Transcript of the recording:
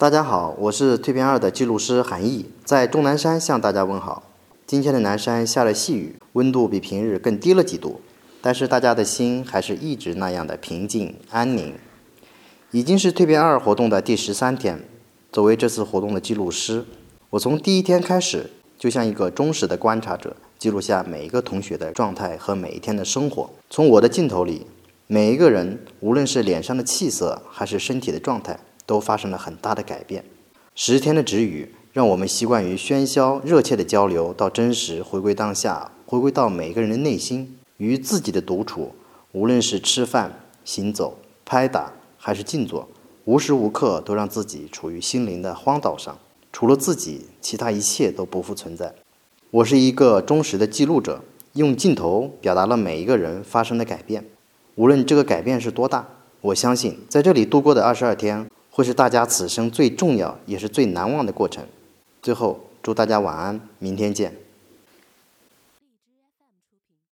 大家好，我是蜕变二的记录师韩毅，在终南山向大家问好。今天的南山下了细雨，温度比平日更低了几度，但是大家的心还是一直那样的平静安宁。已经是蜕变二活动的第十三天，作为这次活动的记录师，我从第一天开始就像一个忠实的观察者，记录下每一个同学的状态和每一天的生活。从我的镜头里。每一个人，无论是脸上的气色还是身体的状态，都发生了很大的改变。十天的止语，让我们习惯于喧嚣热切的交流，到真实回归当下，回归到每个人的内心与自己的独处。无论是吃饭、行走、拍打还是静坐，无时无刻都让自己处于心灵的荒岛上，除了自己，其他一切都不复存在。我是一个忠实的记录者，用镜头表达了每一个人发生的改变。无论这个改变是多大，我相信在这里度过的二十二天会是大家此生最重要也是最难忘的过程。最后，祝大家晚安，明天见。